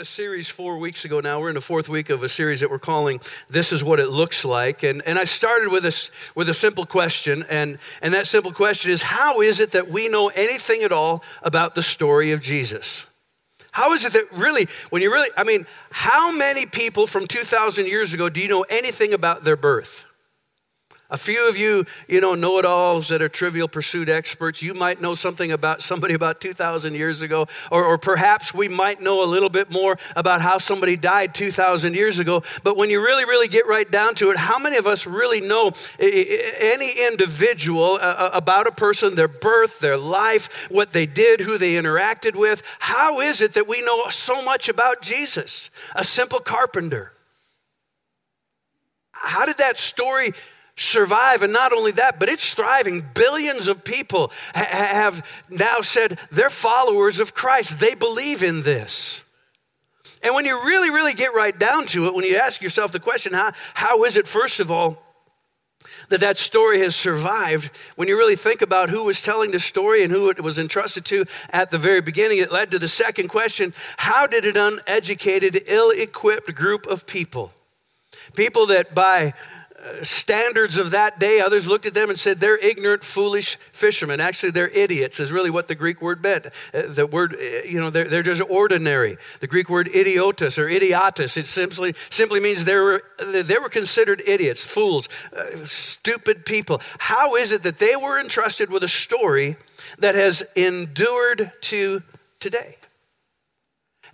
a series four weeks ago now. We're in the fourth week of a series that we're calling This is What It Looks Like. And, and I started with a, with a simple question. And, and that simple question is How is it that we know anything at all about the story of Jesus? How is it that really, when you really, I mean, how many people from 2,000 years ago do you know anything about their birth? A few of you, you know, know it alls that are trivial pursuit experts. You might know something about somebody about 2,000 years ago, or, or perhaps we might know a little bit more about how somebody died 2,000 years ago. But when you really, really get right down to it, how many of us really know any individual uh, uh, about a person, their birth, their life, what they did, who they interacted with? How is it that we know so much about Jesus, a simple carpenter? How did that story? Survive. And not only that, but it's thriving. Billions of people ha- have now said they're followers of Christ, they believe in this. And when you really, really get right down to it, when you ask yourself the question, how, how is it, first of all, that that story has survived. When you really think about who was telling the story and who it was entrusted to at the very beginning, it led to the second question How did an uneducated, ill equipped group of people, people that by standards of that day, others looked at them and said, they're ignorant, foolish fishermen. Actually, they're idiots, is really what the Greek word meant. Uh, the word, uh, you know, they're, they're just ordinary. The Greek word idiotus or idiotus, it simply, simply means they were, they were considered idiots, fools, uh, stupid people. How is it that they were entrusted with a story that has endured to today?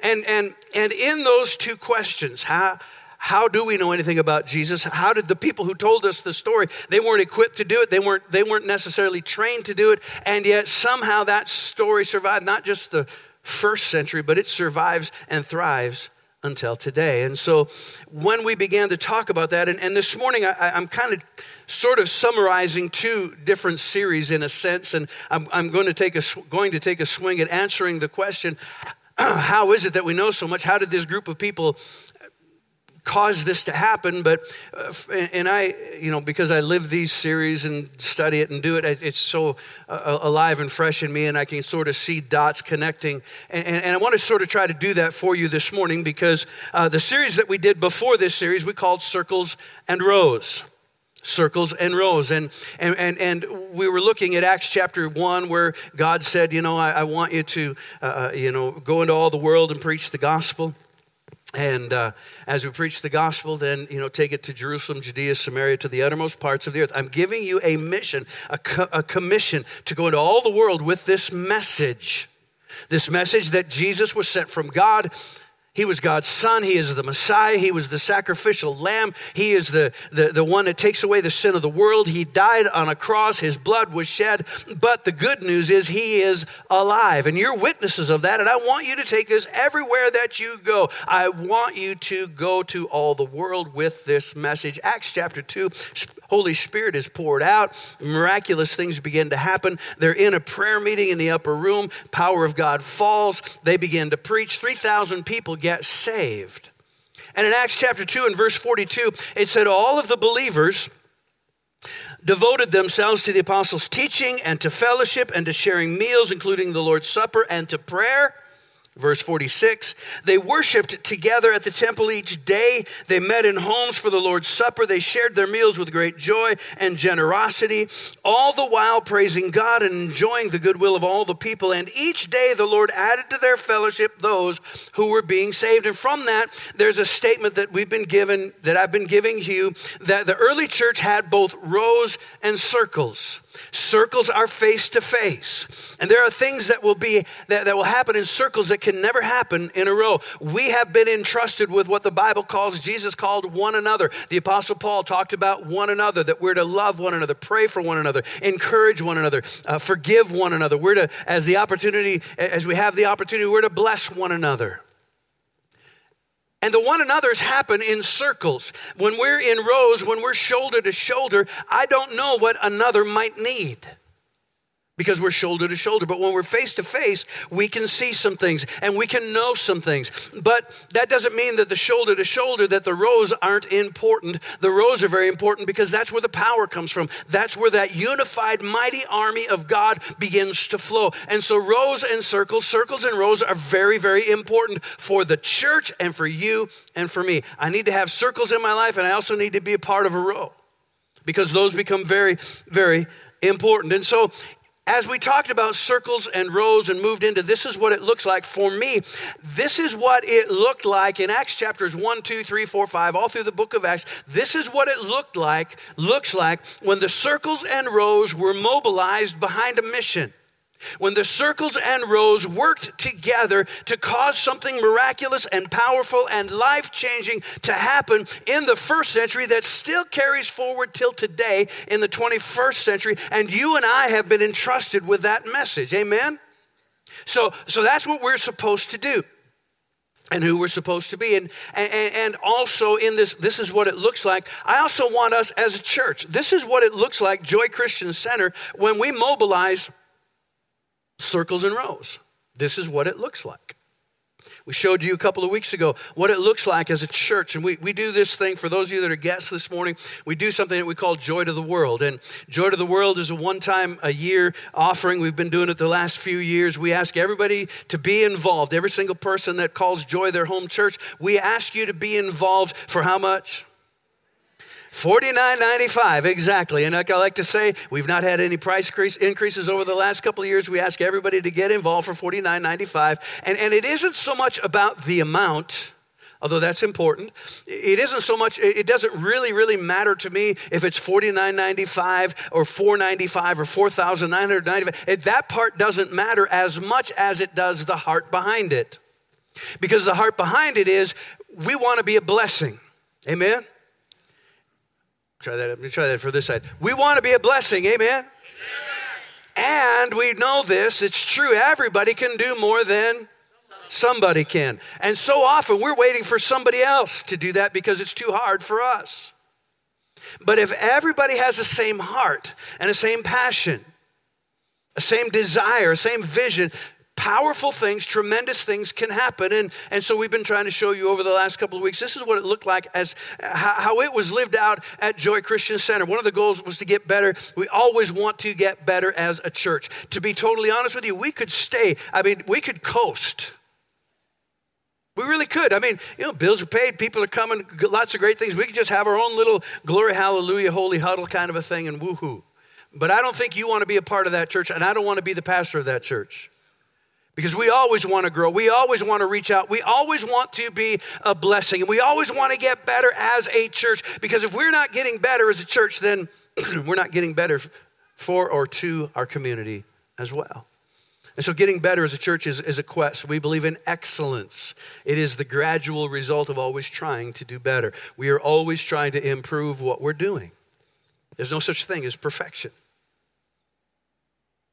And, and, and in those two questions, how, how do we know anything about Jesus? How did the people who told us the story, they weren't equipped to do it. They weren't, they weren't necessarily trained to do it. And yet somehow that story survived, not just the first century, but it survives and thrives until today. And so when we began to talk about that, and, and this morning I, am kind of sort of summarizing two different series in a sense, and I'm, I'm going, to take a, going to take a swing at answering the question, how is it that we know so much? How did this group of people caused this to happen, but, uh, and I, you know, because I live these series and study it and do it, it's so uh, alive and fresh in me, and I can sort of see dots connecting. And, and, I want to sort of try to do that for you this morning because uh, the series that we did before this series, we called Circles and Rows circles and rows. And, and, and, and we were looking at Acts chapter 1 where God said, you know, I, I want you to, uh, uh you know, go into all the world and preach the gospel. And uh, as we preach the gospel, then, you know, take it to Jerusalem, Judea, Samaria, to the uttermost parts of the earth. I'm giving you a mission, a, co- a commission to go into all the world with this message. This message that Jesus was sent from God he was God's son. He is the Messiah. He was the sacrificial lamb. He is the, the, the one that takes away the sin of the world. He died on a cross. His blood was shed. But the good news is he is alive. And you're witnesses of that. And I want you to take this everywhere that you go. I want you to go to all the world with this message. Acts chapter 2, Holy Spirit is poured out. Miraculous things begin to happen. They're in a prayer meeting in the upper room. Power of God falls. They begin to preach. 3,000 people get saved. And in Acts chapter 2 and verse 42, it said, All of the believers devoted themselves to the apostles' teaching and to fellowship and to sharing meals, including the Lord's Supper and to prayer. Verse 46 They worshiped together at the temple each day. They met in homes for the Lord's Supper. They shared their meals with great joy and generosity, all the while praising God and enjoying the goodwill of all the people. And each day the Lord added to their fellowship those who were being saved. And from that, there's a statement that we've been given, that I've been giving you, that the early church had both rows and circles. Circles are face to face. And there are things that will be that, that will happen in circles that can never happen in a row. We have been entrusted with what the Bible calls, Jesus called one another. The Apostle Paul talked about one another, that we're to love one another, pray for one another, encourage one another, uh, forgive one another. We're to, as the opportunity, as we have the opportunity, we're to bless one another. And the one another's happen in circles. When we're in rows, when we're shoulder to shoulder, I don't know what another might need. Because we're shoulder to shoulder. But when we're face to face, we can see some things and we can know some things. But that doesn't mean that the shoulder to shoulder, that the rows aren't important. The rows are very important because that's where the power comes from. That's where that unified, mighty army of God begins to flow. And so, rows and circles, circles and rows are very, very important for the church and for you and for me. I need to have circles in my life, and I also need to be a part of a row because those become very, very important. And so as we talked about circles and rows and moved into this is what it looks like for me. This is what it looked like in acts chapters 1 2 3 4 5 all through the book of acts. This is what it looked like looks like when the circles and rows were mobilized behind a mission when the circles and rows worked together to cause something miraculous and powerful and life changing to happen in the first century that still carries forward till today in the 21st century. And you and I have been entrusted with that message. Amen? So, so that's what we're supposed to do and who we're supposed to be and, and and also in this this is what it looks like i also want us as a church this is what it looks like joy christian center when we mobilize circles and rows. This is what it looks like. We showed you a couple of weeks ago what it looks like as a church. And we, we do this thing for those of you that are guests this morning. We do something that we call Joy to the World. And Joy to the World is a one time a year offering. We've been doing it the last few years. We ask everybody to be involved. Every single person that calls Joy their home church, we ask you to be involved for how much? $49.95, exactly. And like I like to say, we've not had any price increases over the last couple of years. We ask everybody to get involved for $49.95. And, and it isn't so much about the amount, although that's important. It isn't so much, it doesn't really, really matter to me if it's $49.95 or 495 or $4,995. That part doesn't matter as much as it does the heart behind it. Because the heart behind it is we want to be a blessing. Amen? Try that. Let me try that for this side. We want to be a blessing. Amen. Amen. And we know this. It's true. Everybody can do more than somebody can. And so often we're waiting for somebody else to do that because it's too hard for us. But if everybody has the same heart and the same passion, a same desire, a same vision, powerful things, tremendous things can happen. And, and so we've been trying to show you over the last couple of weeks, this is what it looked like as how, how it was lived out at Joy Christian Center. One of the goals was to get better. We always want to get better as a church. To be totally honest with you, we could stay, I mean, we could coast. We really could. I mean, you know, bills are paid, people are coming, lots of great things. We could just have our own little glory, hallelujah, holy huddle kind of a thing and woohoo. But I don't think you want to be a part of that church, and I don't want to be the pastor of that church because we always want to grow. We always want to reach out. We always want to be a blessing. And we always want to get better as a church because if we're not getting better as a church, then we're not getting better for or to our community as well. And so, getting better as a church is, is a quest. We believe in excellence. It is the gradual result of always trying to do better. We are always trying to improve what we're doing. There's no such thing as perfection.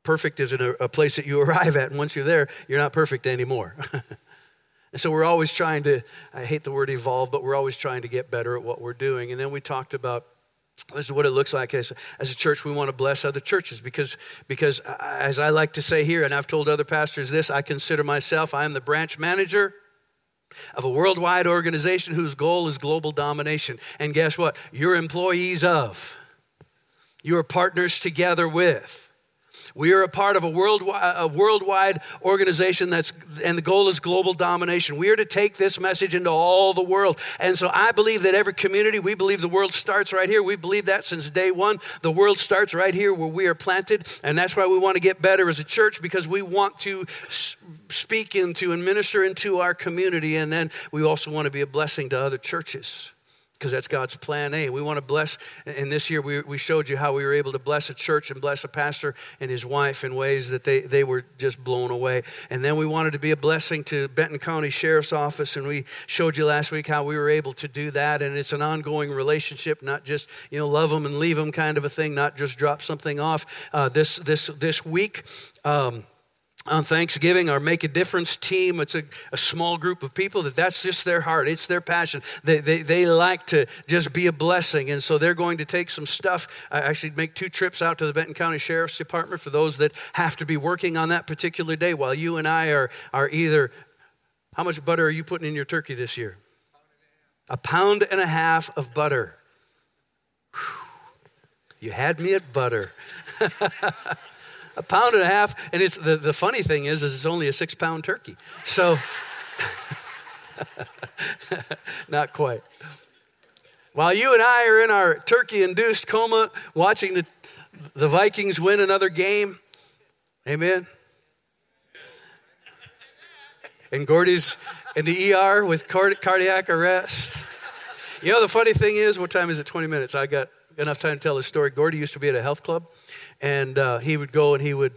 Perfect is a, a place that you arrive at, and once you're there, you're not perfect anymore. and so we're always trying to, I hate the word evolve, but we're always trying to get better at what we're doing. And then we talked about this is what it looks like as, as a church we want to bless other churches because because as i like to say here and i've told other pastors this i consider myself i am the branch manager of a worldwide organization whose goal is global domination and guess what you're employees of you're partners together with we are a part of a worldwide, a worldwide organization that's, and the goal is global domination. We are to take this message into all the world. And so I believe that every community, we believe the world starts right here. We believe that since day one. The world starts right here where we are planted. And that's why we want to get better as a church because we want to speak into and minister into our community. And then we also want to be a blessing to other churches because that's God's plan A. We want to bless, and this year we, we showed you how we were able to bless a church and bless a pastor and his wife in ways that they, they were just blown away. And then we wanted to be a blessing to Benton County Sheriff's Office, and we showed you last week how we were able to do that. And it's an ongoing relationship, not just, you know, love them and leave them kind of a thing, not just drop something off. Uh, this, this, this week, um, on Thanksgiving, our Make a Difference team. It's a, a, small group of people that that's just their heart. It's their passion. They, they, they like to just be a blessing. And so they're going to take some stuff. I actually make two trips out to the Benton County Sheriff's Department for those that have to be working on that particular day while you and I are, are either, how much butter are you putting in your turkey this year? A pound and a half of butter. Whew. You had me at butter. a pound and a half. And it's the, the funny thing is, is it's only a six pound turkey. So not quite. While you and I are in our turkey induced coma watching the, the Vikings win another game, amen. And Gordy's in the ER with card- cardiac arrest. You know, the funny thing is, what time is it? 20 minutes. I got enough time to tell this story. Gordy used to be at a health club, and uh, he would go and he would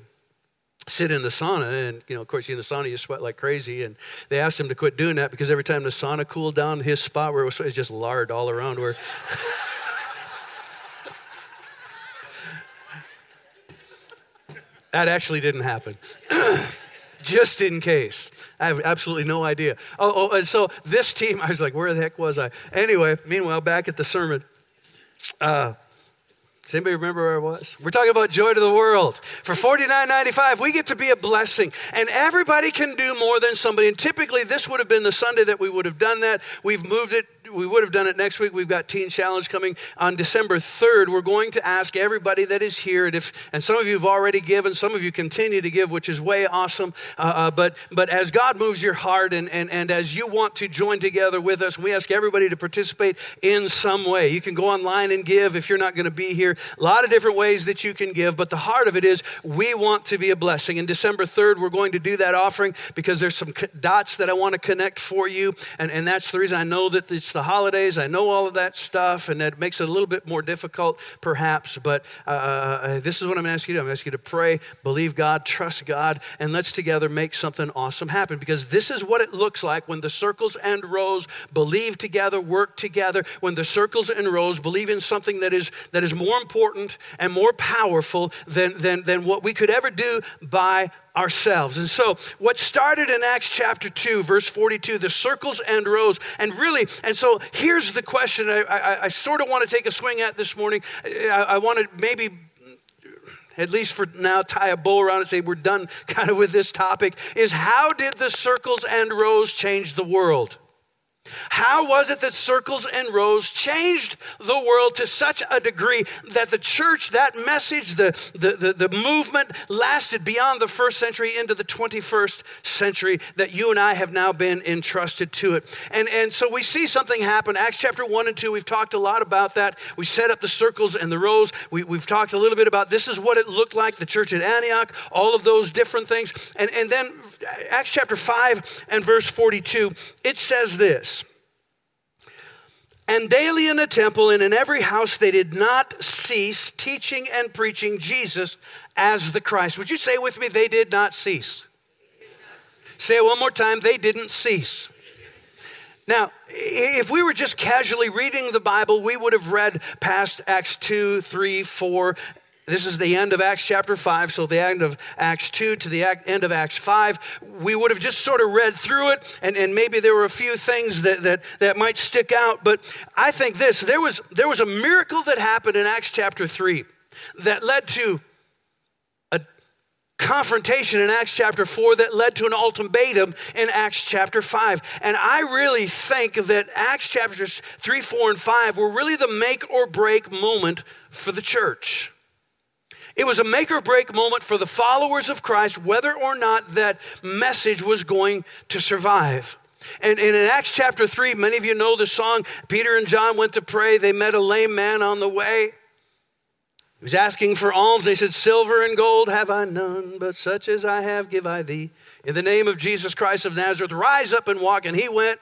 sit in the sauna and you know of course in the sauna you sweat like crazy and they asked him to quit doing that because every time the sauna cooled down his spot where it was, it was just lard all around where that actually didn't happen. Just in case. I have absolutely no idea. Oh, oh and so this team i was like where the heck was i? Anyway meanwhile back at the sermon uh, does anybody remember where I was? We're talking about joy to the world. For $49.95, we get to be a blessing. And everybody can do more than somebody. And typically, this would have been the Sunday that we would have done that. We've moved it we would have done it next week. We've got Teen Challenge coming on December 3rd. We're going to ask everybody that is here, and, if, and some of you have already given, some of you continue to give, which is way awesome. Uh, uh, but, but as God moves your heart and, and, and as you want to join together with us, we ask everybody to participate in some way. You can go online and give if you're not going to be here. A lot of different ways that you can give, but the heart of it is we want to be a blessing. And December 3rd, we're going to do that offering because there's some dots that I want to connect for you. And, and that's the reason I know that it's the holidays. I know all of that stuff, and that makes it a little bit more difficult, perhaps. But uh, uh, uh this is what I'm asking you to do. I'm asking you to pray, believe God, trust God, and let's together make something awesome happen. Because this is what it looks like when the circles and rows believe together, work together. When the circles and rows believe in something that is that is more important and more powerful than than than what we could ever do by ourselves. And so, what started in Acts chapter 2, verse 42, the circles and rows, and really, and so here's the question I, I, I sort of want to take a swing at this morning. I, I want to maybe at least for now, tie a bow around and say we're done kind of with this topic is how did the circles and rows change the world? How was it that circles and rows changed the world to such a degree that the church, that message, the, the, the, the, movement lasted beyond the first century into the 21st century that you and I have now been entrusted to it? And, and so we see something happen. Acts chapter 1 and 2, we've talked a lot about that. We set up the circles and the rows. We, we've talked a little bit about this is what it looked like, the church at Antioch, all of those different things. And, and then Acts chapter 5 and verse 42, it says this. And daily in the temple and in every house they did not cease teaching and preaching Jesus as the Christ. Would you say with me, they did not cease? Say it one more time, they didn't cease. Now, if we were just casually reading the Bible, we would have read past Acts 2, 3, 4, this is the end of Acts chapter 5, so the end of Acts 2 to the end of Acts 5. We would have just sort of read through it, and, and maybe there were a few things that, that, that might stick out. But I think this there was, there was a miracle that happened in Acts chapter 3 that led to a confrontation in Acts chapter 4 that led to an ultimatum in Acts chapter 5. And I really think that Acts chapters 3, 4, and 5 were really the make or break moment for the church. It was a make or break moment for the followers of Christ, whether or not that message was going to survive. And, and, in Acts chapter 3, many of you know the song. Peter and John went to pray. They met a lame man on the way. He was asking for alms. They said, Silver and gold have I none, but such as I have give I thee. In the name of Jesus Christ of Nazareth, rise up and walk. And he went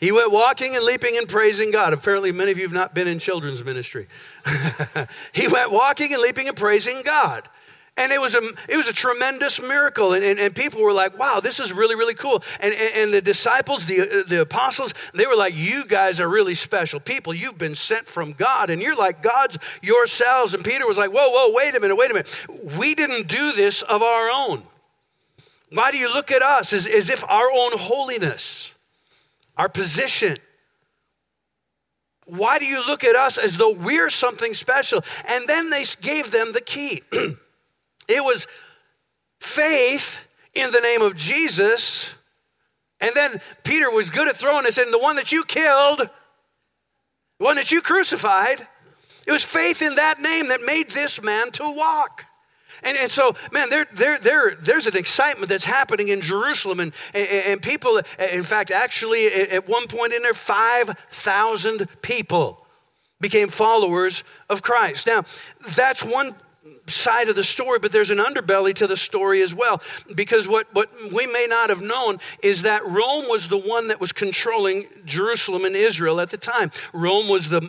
He went walking and leaping and praising God. Apparently, many of you have not been in children's ministry. he went walking and leaping and praising God. And it was a, it was a tremendous miracle. And, and, and people were like, wow, this is really, really cool. And, and, and the disciples, the, uh, the apostles, they were like, you guys are really special people. You've been sent from God, and you're like God's yourselves. And Peter was like, whoa, whoa, wait a minute, wait a minute. We didn't do this of our own. Why do you look at us as, as if our own holiness, our position, why do you look at us as though we're something special? And then they gave them the key. it was faith in the name of Jesus. And then Peter was good at throwing this in the one that you killed, the one that you crucified. It was faith in that name that made this man to walk. And, and so, man, there, there, there, there's an excitement that's happening in Jerusalem. And, and, and people, in fact, actually, at one point in there, 5,000 people became followers of Christ. Now, that's one side of the story, but there's an underbelly to the story as well. Because what, what we may not have known is that Rome was the one that was controlling Jerusalem and Israel at the time. Rome was the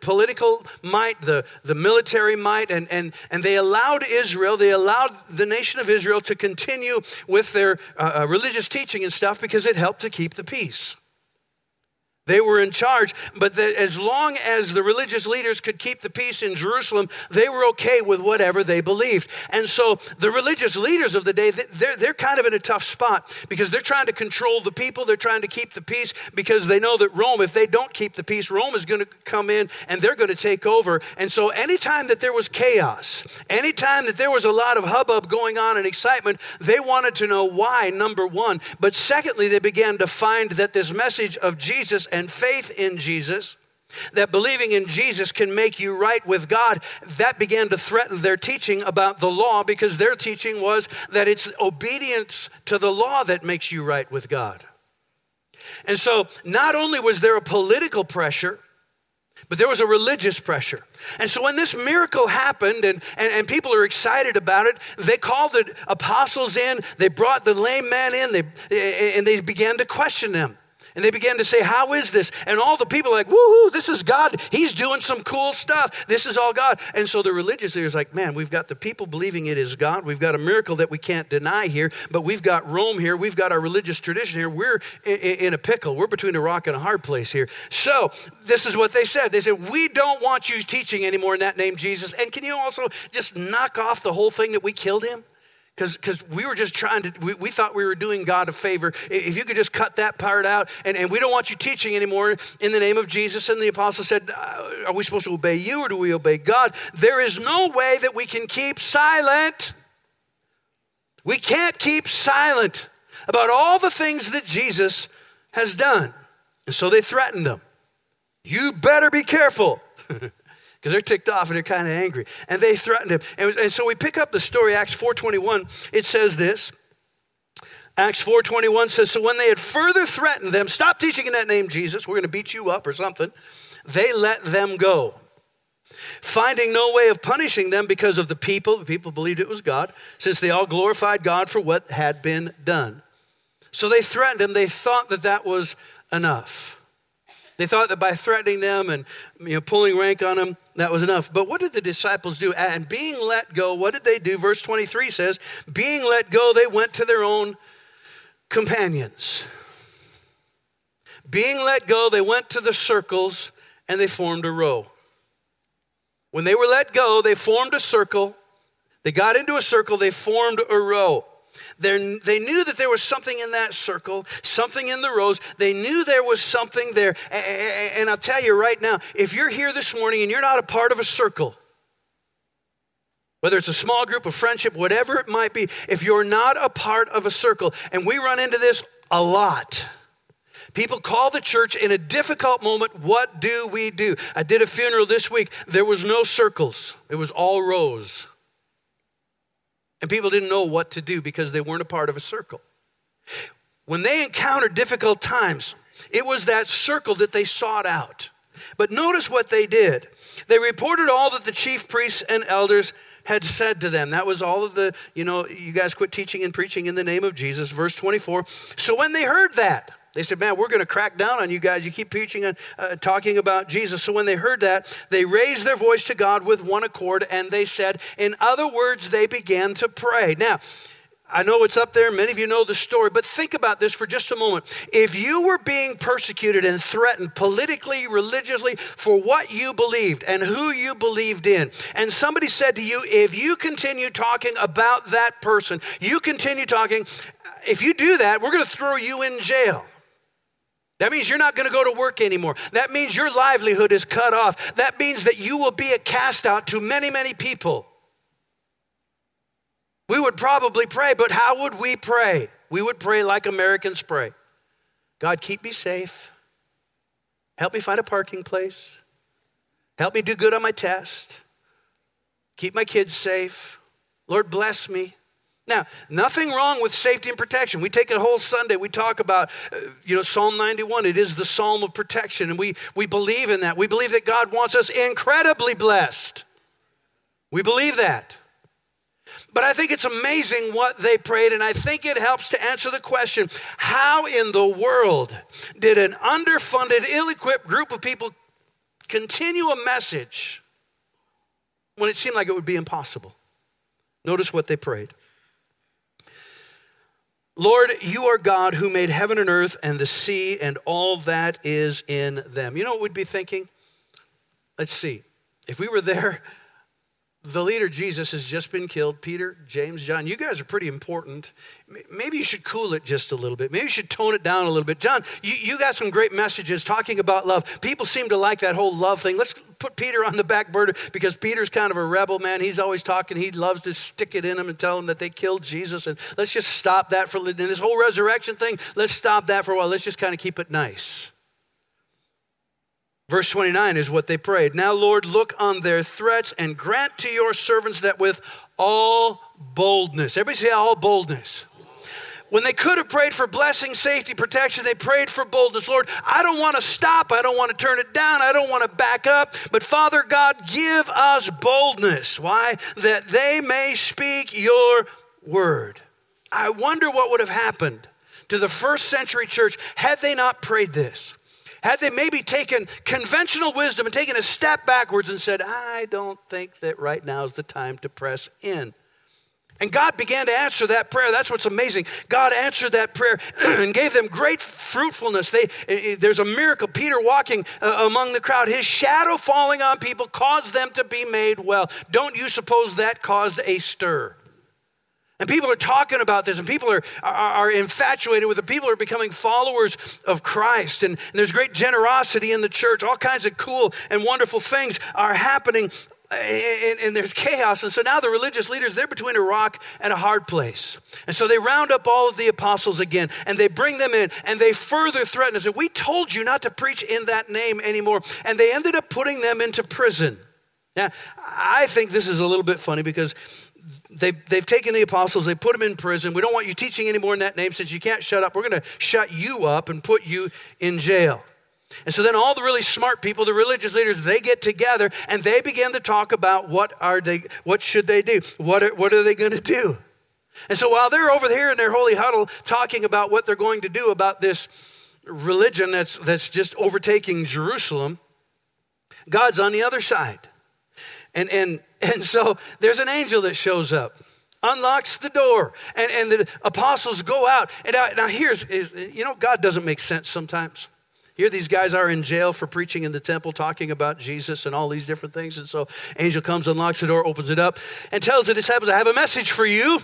political might, the, the military might, and, and, and they allowed Israel, they allowed the nation of Israel to continue with their uh, uh religious teaching and stuff because it helped to keep the peace. They were in charge, but as long as the religious leaders could keep the peace in Jerusalem, they were okay with whatever they believed. And so the religious leaders of the day, they're, they're kind of in a tough spot because they're trying to control the people, they're trying to keep the peace because they know that Rome, if they don't keep the peace, Rome is going to come in and they're going to take over. And so anytime that there was chaos, anytime that there was a lot of hubbub going on and excitement, they wanted to know why, number one. But secondly, they began to find that this message of Jesus and faith in Jesus, that believing in Jesus can make you right with God, that began to threaten their teaching about the law because their teaching was that it's obedience to the law that makes you right with God. And so, not only was there a political pressure, but there was a religious pressure. And so when this miracle happened and, and, and, people are excited about it, they called the apostles in, they brought the lame man in, they, and they began to question them. And they began to say, How is this? And all the people are like, Woohoo, this is God. He's doing some cool stuff. This is all God. And so the religious leaders like, Man, we've got the people believing it is God. We've got a miracle that we can't deny here, but we've got Rome here. We've got our religious tradition here. We're in a pickle. We're between a rock and a hard place here. So this is what they said. They said, We don't want you teaching anymore in that name, Jesus. And can you also just knock off the whole thing that we killed him? Because we were just trying to we, we, thought we were doing god a favor. If you could just cut that part out and, and we don't want you teaching anymore in the name of jesus and the apostle said uh, are we supposed to obey you or do we obey god? There is no way that we can keep silent. We can't keep silent about all the things that jesus has done. And so they threatened them. You better be careful because they're ticked off and they're kind of angry. And they threatened him. And, and so we pick up the story, Acts 4.21. It says this. Acts 4.21 says, So when they had further threatened them, stop teaching in that name, Jesus, we're going to beat you up or something, they let them go. Finding no way of punishing them because of the people, the people believed it was God, since they all glorified God for what had been done. So they threatened him. They thought that that was enough. They thought that by threatening them and you know, pulling rank on them, that was enough. But what did the disciples do? And being let go, what did they do? Verse 23 says, being let go, they went to their own companions. Being let go, they went to the circles and they formed a row. When they were let go, they formed a circle. They got into a circle, they formed a row. They're, they knew that there was something in that circle, something in the rows. They knew there was something there. And I'll tell you right now if you're here this morning and you're not a part of a circle, whether it's a small group of friendship, whatever it might be, if you're not a part of a circle, and we run into this a lot. People call the church in a difficult moment. What do we do? I did a funeral this week. There was no circles, it was all rows. And people didn't know what to do because they weren't a part of a circle. When they encountered difficult times, it was that circle that they sought out. But notice what they did. They reported all that the chief priests and elders had said to them. That was all of the, you know, you guys quit teaching and preaching in the name of Jesus. Verse 24. So when they heard that, They said, Man, we're going to crack down on you guys. You keep preaching and uh, talking about Jesus. So when they heard that, they raised their voice to God with one accord and they said, In other words, they began to pray. Now, I know it's up there. Many of you know the story, but think about this for just a moment. If you were being persecuted and threatened politically, religiously for what you believed and who you believed in, and somebody said to you, if you continue talking about that person, you continue talking, if you do that, we're going to throw you in jail. That means you're not going to go to work anymore. That means your livelihood is cut off. That means that you will be a cast out to many, many people. We would probably pray, but how would we pray? We would pray like Americans pray God, keep me safe. Help me find a parking place. Help me do good on my test. Keep my kids safe. Lord, bless me. Now, nothing wrong with safety and protection. We take a whole Sunday, we talk about, uh, you know, Psalm 91. It is the psalm of protection, and we, we believe in that. We believe that God wants us incredibly blessed. We believe that. But I think it's amazing what they prayed, and I think it helps to answer the question how in the world did an underfunded, ill equipped group of people continue a message when it seemed like it would be impossible? Notice what they prayed. Lord, you are God who made heaven and earth and the sea and all that is in them. You know what we'd be thinking? Let's see. If we were there, the leader Jesus has just been killed. Peter, James, John, you guys are pretty important. Maybe you should cool it just a little bit. Maybe you should tone it down a little bit. John, you, you got some great messages talking about love. People seem to like that whole love thing. Let's put Peter on the back burner because Peter's kind of a rebel, man. He's always talking. He loves to stick it in them and tell them that they killed Jesus. And let's just stop that for this whole resurrection thing. Let's stop that for a while. Let's just kind of keep it nice. Verse 29 is what they prayed. Now, Lord, look on their threats and grant to your servants that with all boldness, everybody say all boldness. When they could have prayed for blessing, safety, protection, they prayed for boldness. Lord, I don't want to stop. I don't want to turn it down. I don't want to back up. But Father God, give us boldness. Why? That they may speak your word. I wonder what would have happened to the first century church had they not prayed this. Had they maybe taken conventional wisdom and taken a step backwards and said, I don't think that right now is the time to press in. And God began to answer that prayer. That's what's amazing. God answered that prayer and gave them great fruitfulness. They, there's a miracle. Peter walking uh, among the crowd, his shadow falling on people caused them to be made well. Don't you suppose that caused a stir? And people are talking about this, and people are, are, are infatuated with it. People are becoming followers of Christ, and, and there's great generosity in the church. All kinds of cool and wonderful things are happening uh, and, and, there's chaos. And so now the religious leaders, they're between a rock and a hard place. And so they round up all of the apostles again and they bring them in and they further threaten us. And we told you not to preach in that name anymore. And they ended up putting them into prison. Now, I think this is a little bit funny because they, they've taken the apostles, they put them in prison. We don't want you teaching anymore in that name since you can't shut up. We're going to shut you up and put you in jail. And so then all the really smart people, the religious leaders, they get together and they begin to talk about what are they, what should they do? What are, what are they going to do? And so while they're over here in their holy huddle talking about what they're going to do about this religion that's, that's just overtaking Jerusalem, God's on the other side. And, and and so there's an angel that shows up, unlocks the door, and, and the apostles go out. And now, now here's, is, you know, God doesn't make sense sometimes. Here, these guys are in jail for preaching in the temple, talking about Jesus and all these different things. And so, angel comes, unlocks the door, opens it up, and tells the disciples, "I have a message for you.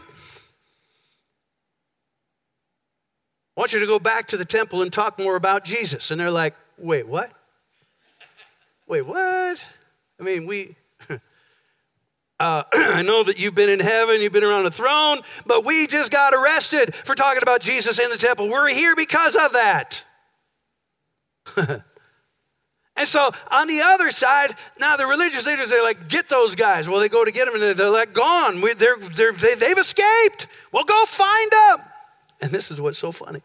I want you to go back to the temple and talk more about Jesus." And they're like, "Wait, what? Wait, what? I mean, we uh, I know that you've been in heaven, you've been around the throne, but we just got arrested for talking about Jesus in the temple. We're here because of that. and so on the other side, now the religious leaders, they're like, get those guys. Well, they go to get them and they're like, gone. We, they're, they're, they, they've escaped. Well, go find them. And this is what's so funny.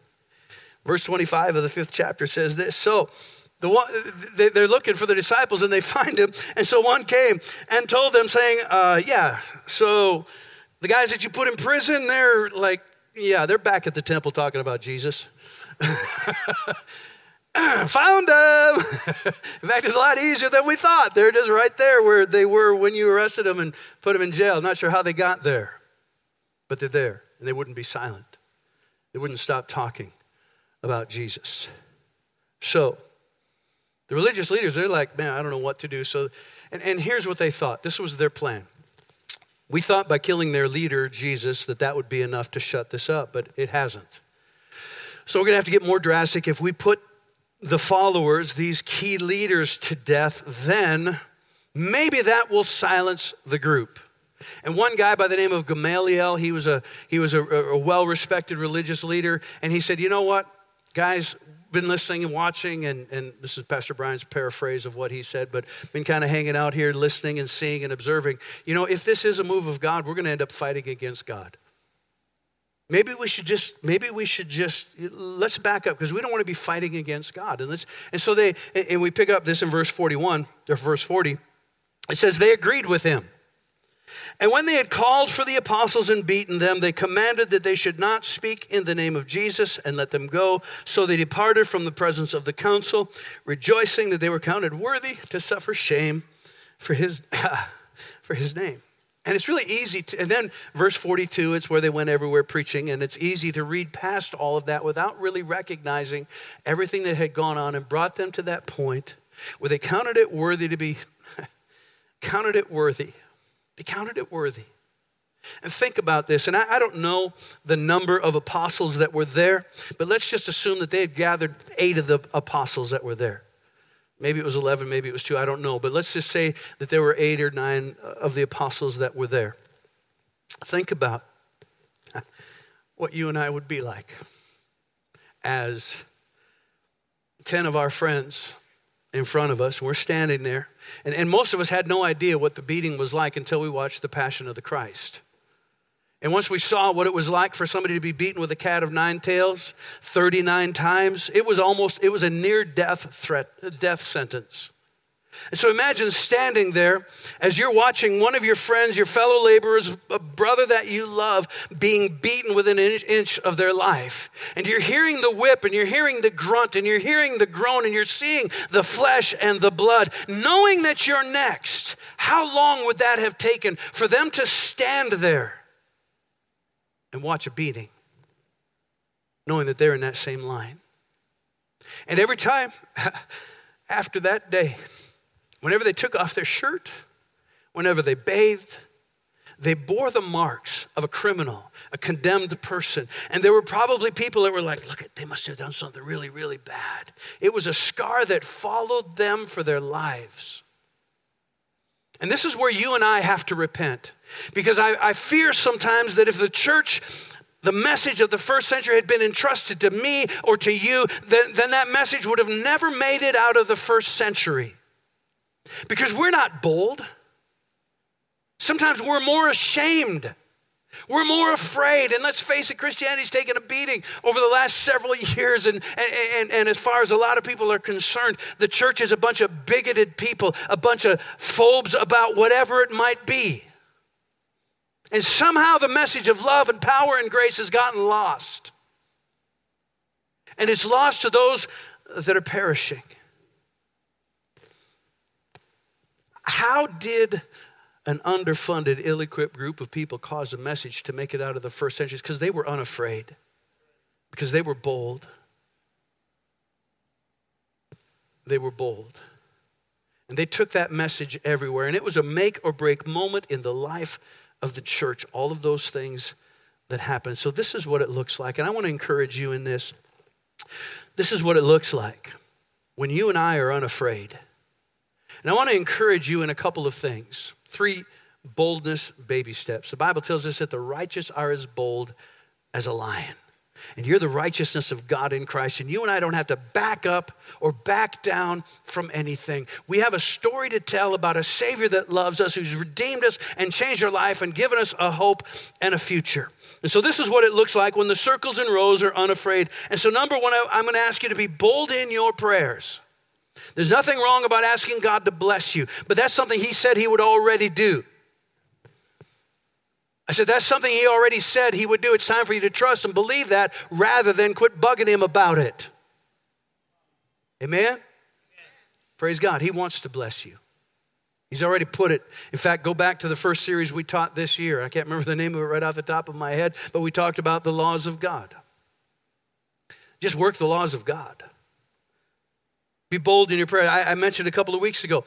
Verse 25 of the fifth chapter says this So, the one, they're looking for the disciples and they find him. And so one came and told them, saying, uh, Yeah, so the guys that you put in prison, they're like Yeah, they're back at the temple talking about Jesus. Found them. in fact, it's a lot easier than we thought. They're just right there where they were when you arrested them and put them in jail. Not sure how they got there, but they're there, and they wouldn't be silent. They wouldn't stop talking about Jesus. So, the religious leaders, they're like, man, I don't know what to do. So, and, and here's what they thought this was their plan. We thought by killing their leader, Jesus, that that would be enough to shut this up, but it hasn't. So we're going to have to get more drastic. If we put the followers, these key leaders, to death, then maybe that will silence the group. And one guy by the name of Gamaliel, he was a, he was a, a well respected religious leader, and he said, You know what, guys, been listening and watching, and, and this is Pastor Brian's paraphrase of what he said, but been kind of hanging out here, listening and seeing and observing. You know, if this is a move of God, we're going to end up fighting against God. Maybe we should just, maybe we should just, let's back up because we don't want to be fighting against God. And, let's, and so they, and we pick up this in verse 41, or verse 40. It says, they agreed with him. And when they had called for the apostles and beaten them, they commanded that they should not speak in the name of Jesus and let them go. So they departed from the presence of the council, rejoicing that they were counted worthy to suffer shame for his, for his name. And it's really easy to, and then verse 42, it's where they went everywhere preaching, and it's easy to read past all of that without really recognizing everything that had gone on and brought them to that point where they counted it worthy to be, counted it worthy. They counted it worthy. And think about this, and I, I don't know the number of apostles that were there, but let's just assume that they had gathered eight of the apostles that were there. Maybe it was 11, maybe it was two, I don't know. But let's just say that there were eight or nine uh, of the apostles that were there. Think about what you and I would be like as 10 of our friends in front of us. We're standing there. And, and most of us had no idea what the beating was like until we watched The Passion of the Christ. And once we saw what it was like for somebody to be beaten with a cat of nine tails 39 times, it was almost, it was a near death threat, death sentence. And so imagine standing there as you're watching one of your friends, your fellow laborers, a brother that you love, being beaten within an inch of their life. And you're hearing the whip and you're hearing the grunt and you're hearing the groan and you're seeing the flesh and the blood, knowing that you're next. How long would that have taken for them to stand there? and watch a beating, knowing that they're in that same line. And every time after that day, whenever they took off their shirt, whenever they bathed, they bore the marks of a criminal, a condemned person. And there were probably people that were like, look, they must have done something really, really bad. It was a scar that followed them for their lives. And this is where you and I have to repent. Because I, I fear sometimes that if the church the message of the first century had been entrusted to me or to you, then, then that message would have never made it out of the first century. Because we're not bold. Sometimes we're more ashamed we're more afraid. And let's face it, Christianity's taken a beating over the last several years. And, and, and, as far as a lot of people are concerned, the church is a bunch of bigoted people, a bunch of phobes about whatever it might be. And somehow the message of love and power and grace has gotten lost. And it's lost to those that are perishing. How did an underfunded, ill equipped group of people cause a message to make it out of the first centuries because they were unafraid, because they were bold. They were bold. And they took that message everywhere. And it was a make or break moment in the life of the church, all of those things that happened. So, this is what it looks like. And I want to encourage you in this. This is what it looks like when you and I are unafraid. And I want to encourage you in a couple of things. Three boldness baby steps. The Bible tells us that the righteous are as bold as a lion. And you're the righteousness of God in Christ. And you and I don't have to back up or back down from anything. We have a story to tell about a Savior that loves us, who's redeemed us and changed our life and given us a hope and a future. And so, this is what it looks like when the circles and rows are unafraid. And so, number one, I'm going to ask you to be bold in your prayers. There's nothing wrong about asking God to bless you, but that's something He said He would already do. I said, that's something he already said he would do. It's time for you to trust and believe that rather than quit bugging him about it. Amen? Praise God. He wants to bless you. He's already put it. In fact, go back to the first series we taught this year. I can't remember the name of it right off the top of my head, but we talked about the laws of God. Just work the laws of God. Be bold in your prayer. I, I mentioned a couple of weeks ago.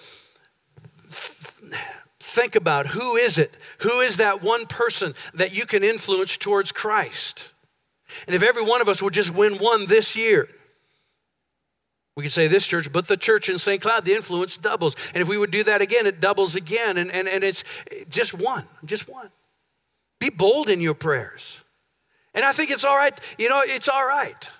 Think about who is it? Who is that one person that you can influence towards Christ? And if every one of us would just win one this year, we could say this church, but the church in St. Cloud, the influence doubles. And if we would do that again, it doubles again. And, and, and it's just one, just one. Be bold in your prayers. And I think it's all right, you know, it's all right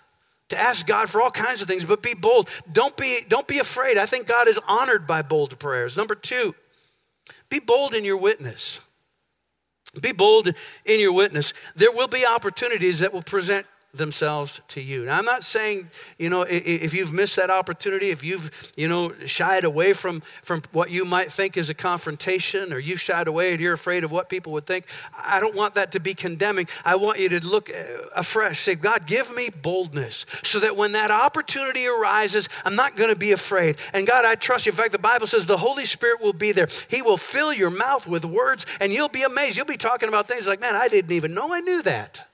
to ask God for all kinds of things, but be bold. Don't be, don't be afraid. I think God is honored by bold prayers. Number two, be bold in your witness. Be bold in your witness. There will be opportunities that will present themselves to you. Now, I'm not saying, you know, if you've missed that opportunity, if you've, you know, shied away from, from what you might think is a confrontation or you shied away and you're afraid of what people would think, I don't want that to be condemning. I want you to look uh, afresh, say, God, give me boldness so that when that opportunity arises, I'm not going to be afraid. And God, I trust you. In fact, the Bible says the Holy Spirit will be there. He will fill your mouth with words and you'll be amazed. You'll be talking about things like, man, I didn't even know I knew that.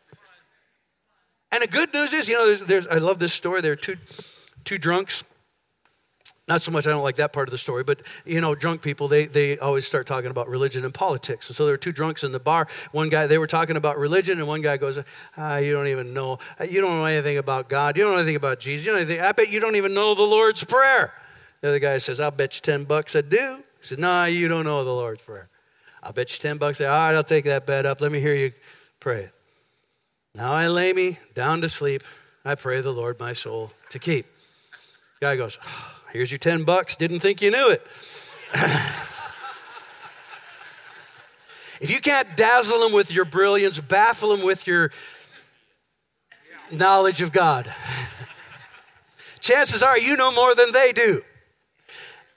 And the good news is, you know, there's, there's, I love this story. There are two, two drunks. Not so much, I don't like that part of the story, but you know, drunk people, they, they always start talking about religion and politics. And so there were two drunks in the bar. One guy, they were talking about religion, and one guy goes, ah, You don't even know. You don't know anything about God. You don't know anything about Jesus. You don't know anything. I bet you don't even know the Lord's Prayer. The other guy says, I'll bet you 10 bucks I do. He said, Nah, you don't know the Lord's Prayer. I'll bet you 10 bucks. All right, I'll take that bet up. Let me hear you pray it. Now I lay me down to sleep. I pray the Lord my soul to keep. Guy goes, oh, Here's your 10 bucks. Didn't think you knew it. if you can't dazzle them with your brilliance, baffle them with your knowledge of God, chances are you know more than they do.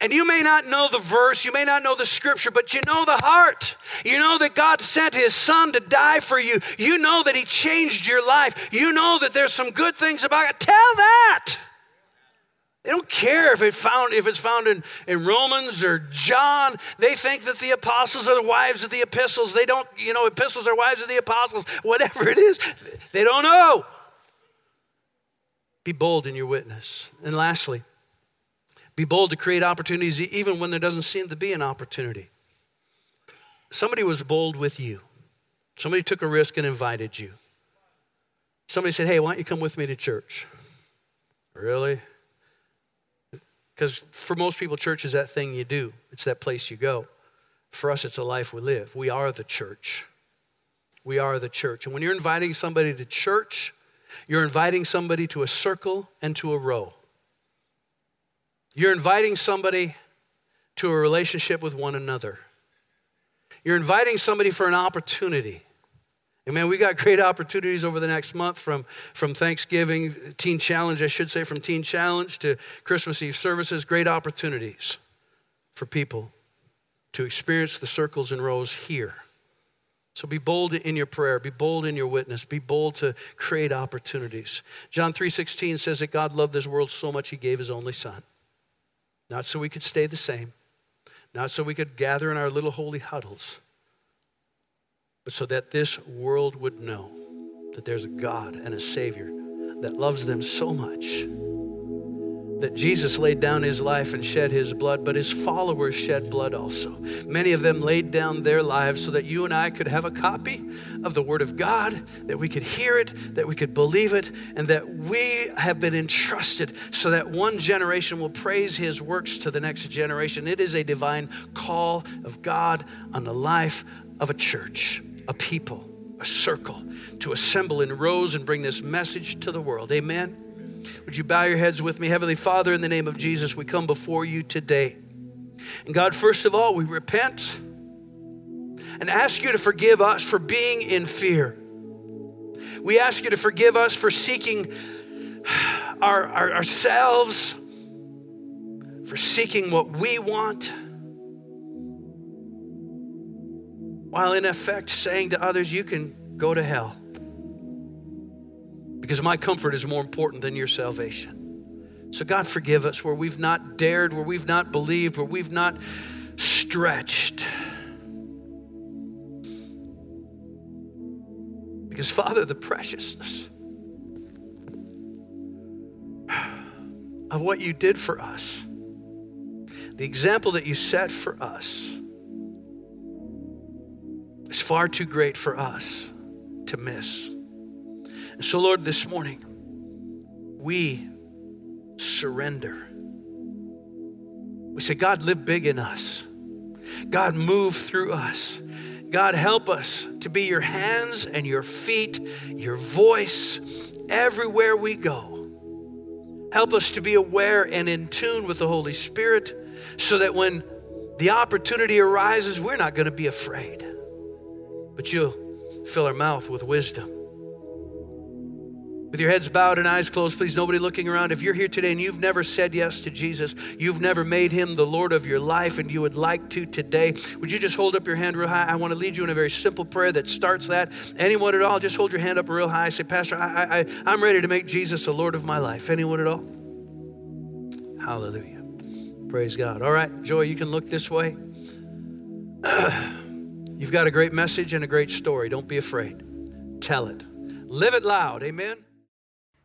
And you may not know the verse, you may not know the scripture, but you know the heart. You know that God sent his son to die for you. You know that he changed your life. You know that there's some good things about it. Tell that. They don't care if, it found, if it's found in, in Romans or John. They think that the apostles are the wives of the epistles. They don't, you know, epistles are wives of the apostles. Whatever it is, they don't know. Be bold in your witness. And lastly, be bold to create opportunities even when there doesn't seem to be an opportunity. Somebody was bold with you. Somebody took a risk and invited you. Somebody said, Hey, why don't you come with me to church? Really? Because for most people, church is that thing you do, it's that place you go. For us, it's a life we live. We are the church. We are the church. And when you're inviting somebody to church, you're inviting somebody to a circle and to a row. You're inviting somebody to a relationship with one another. You're inviting somebody for an opportunity. And man, we got great opportunities over the next month from, from Thanksgiving, Teen Challenge, I should say, from Teen Challenge to Christmas Eve services, great opportunities for people to experience the circles and rows here. So be bold in your prayer, be bold in your witness, be bold to create opportunities. John 3:16 says that God loved this world so much he gave his only son. Not so we could stay the same, not so we could gather in our little holy huddles, but so that this world would know that there's a God and a Savior that loves them so much that Jesus laid down his life and shed his blood, but his followers shed blood also. Many of them laid down their lives so that you and I could have a copy of the Word of God, that we could hear it, that we could believe it, and that we have been entrusted so that one generation will praise his works to the next generation. It is a divine call of God on the life of a church, a people, a circle, to assemble in rows and bring this message to the world. Amen. Would you bow your heads with me? Heavenly Father, in the name of Jesus, we come before you today. And God, first of all, we repent and ask you to forgive us for being in fear. We ask you to forgive us for seeking our, our, ourselves, for seeking what we want. while in effect saying to others, You can go to hell because my comfort is more important than your salvation. So, God, forgive us where we've not dared, where we've not believed, where we've not stretched. Because, Father, the preciousness of what you did for us, the example that you set for us, is far too great for us to miss. And so, Lord, this morning, we surrender. We say, God, live big in us. God, move through us. God, help us to be your hands and your feet, your voice everywhere we go. Help us to be aware and in tune with the Holy Spirit so that when the opportunity arises, we're not going to be afraid, but you'll fill our mouth with wisdom with your heads bowed and eyes closed, please, nobody looking around. If you're here today and you've never said yes to Jesus, you've never made him the Lord of your life, and you would like to today, would you just hold up your hand real high? I want to lead you in a very simple prayer that starts that. Anyone at all, just hold your hand up real high. Say, Pastor, I, I, I'm ready to make Jesus the Lord of my life. Anyone at all? Hallelujah. Praise God. All right, Joy, you can look this way. You've got a great message and a great story. Don't be afraid. Tell it. Live it loud. Amen.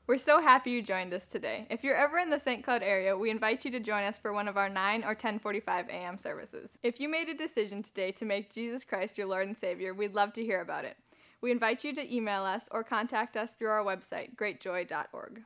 We're so happy you joined us today. If you're ever in the St. Cloud area, we invite you to join us for one of our 9 or 10:45 a.m. services. If you made a decision today to make Jesus Christ your Lord and Savior, we'd love to hear about it. We invite you to email us or contact us through our website, greatjoy.org.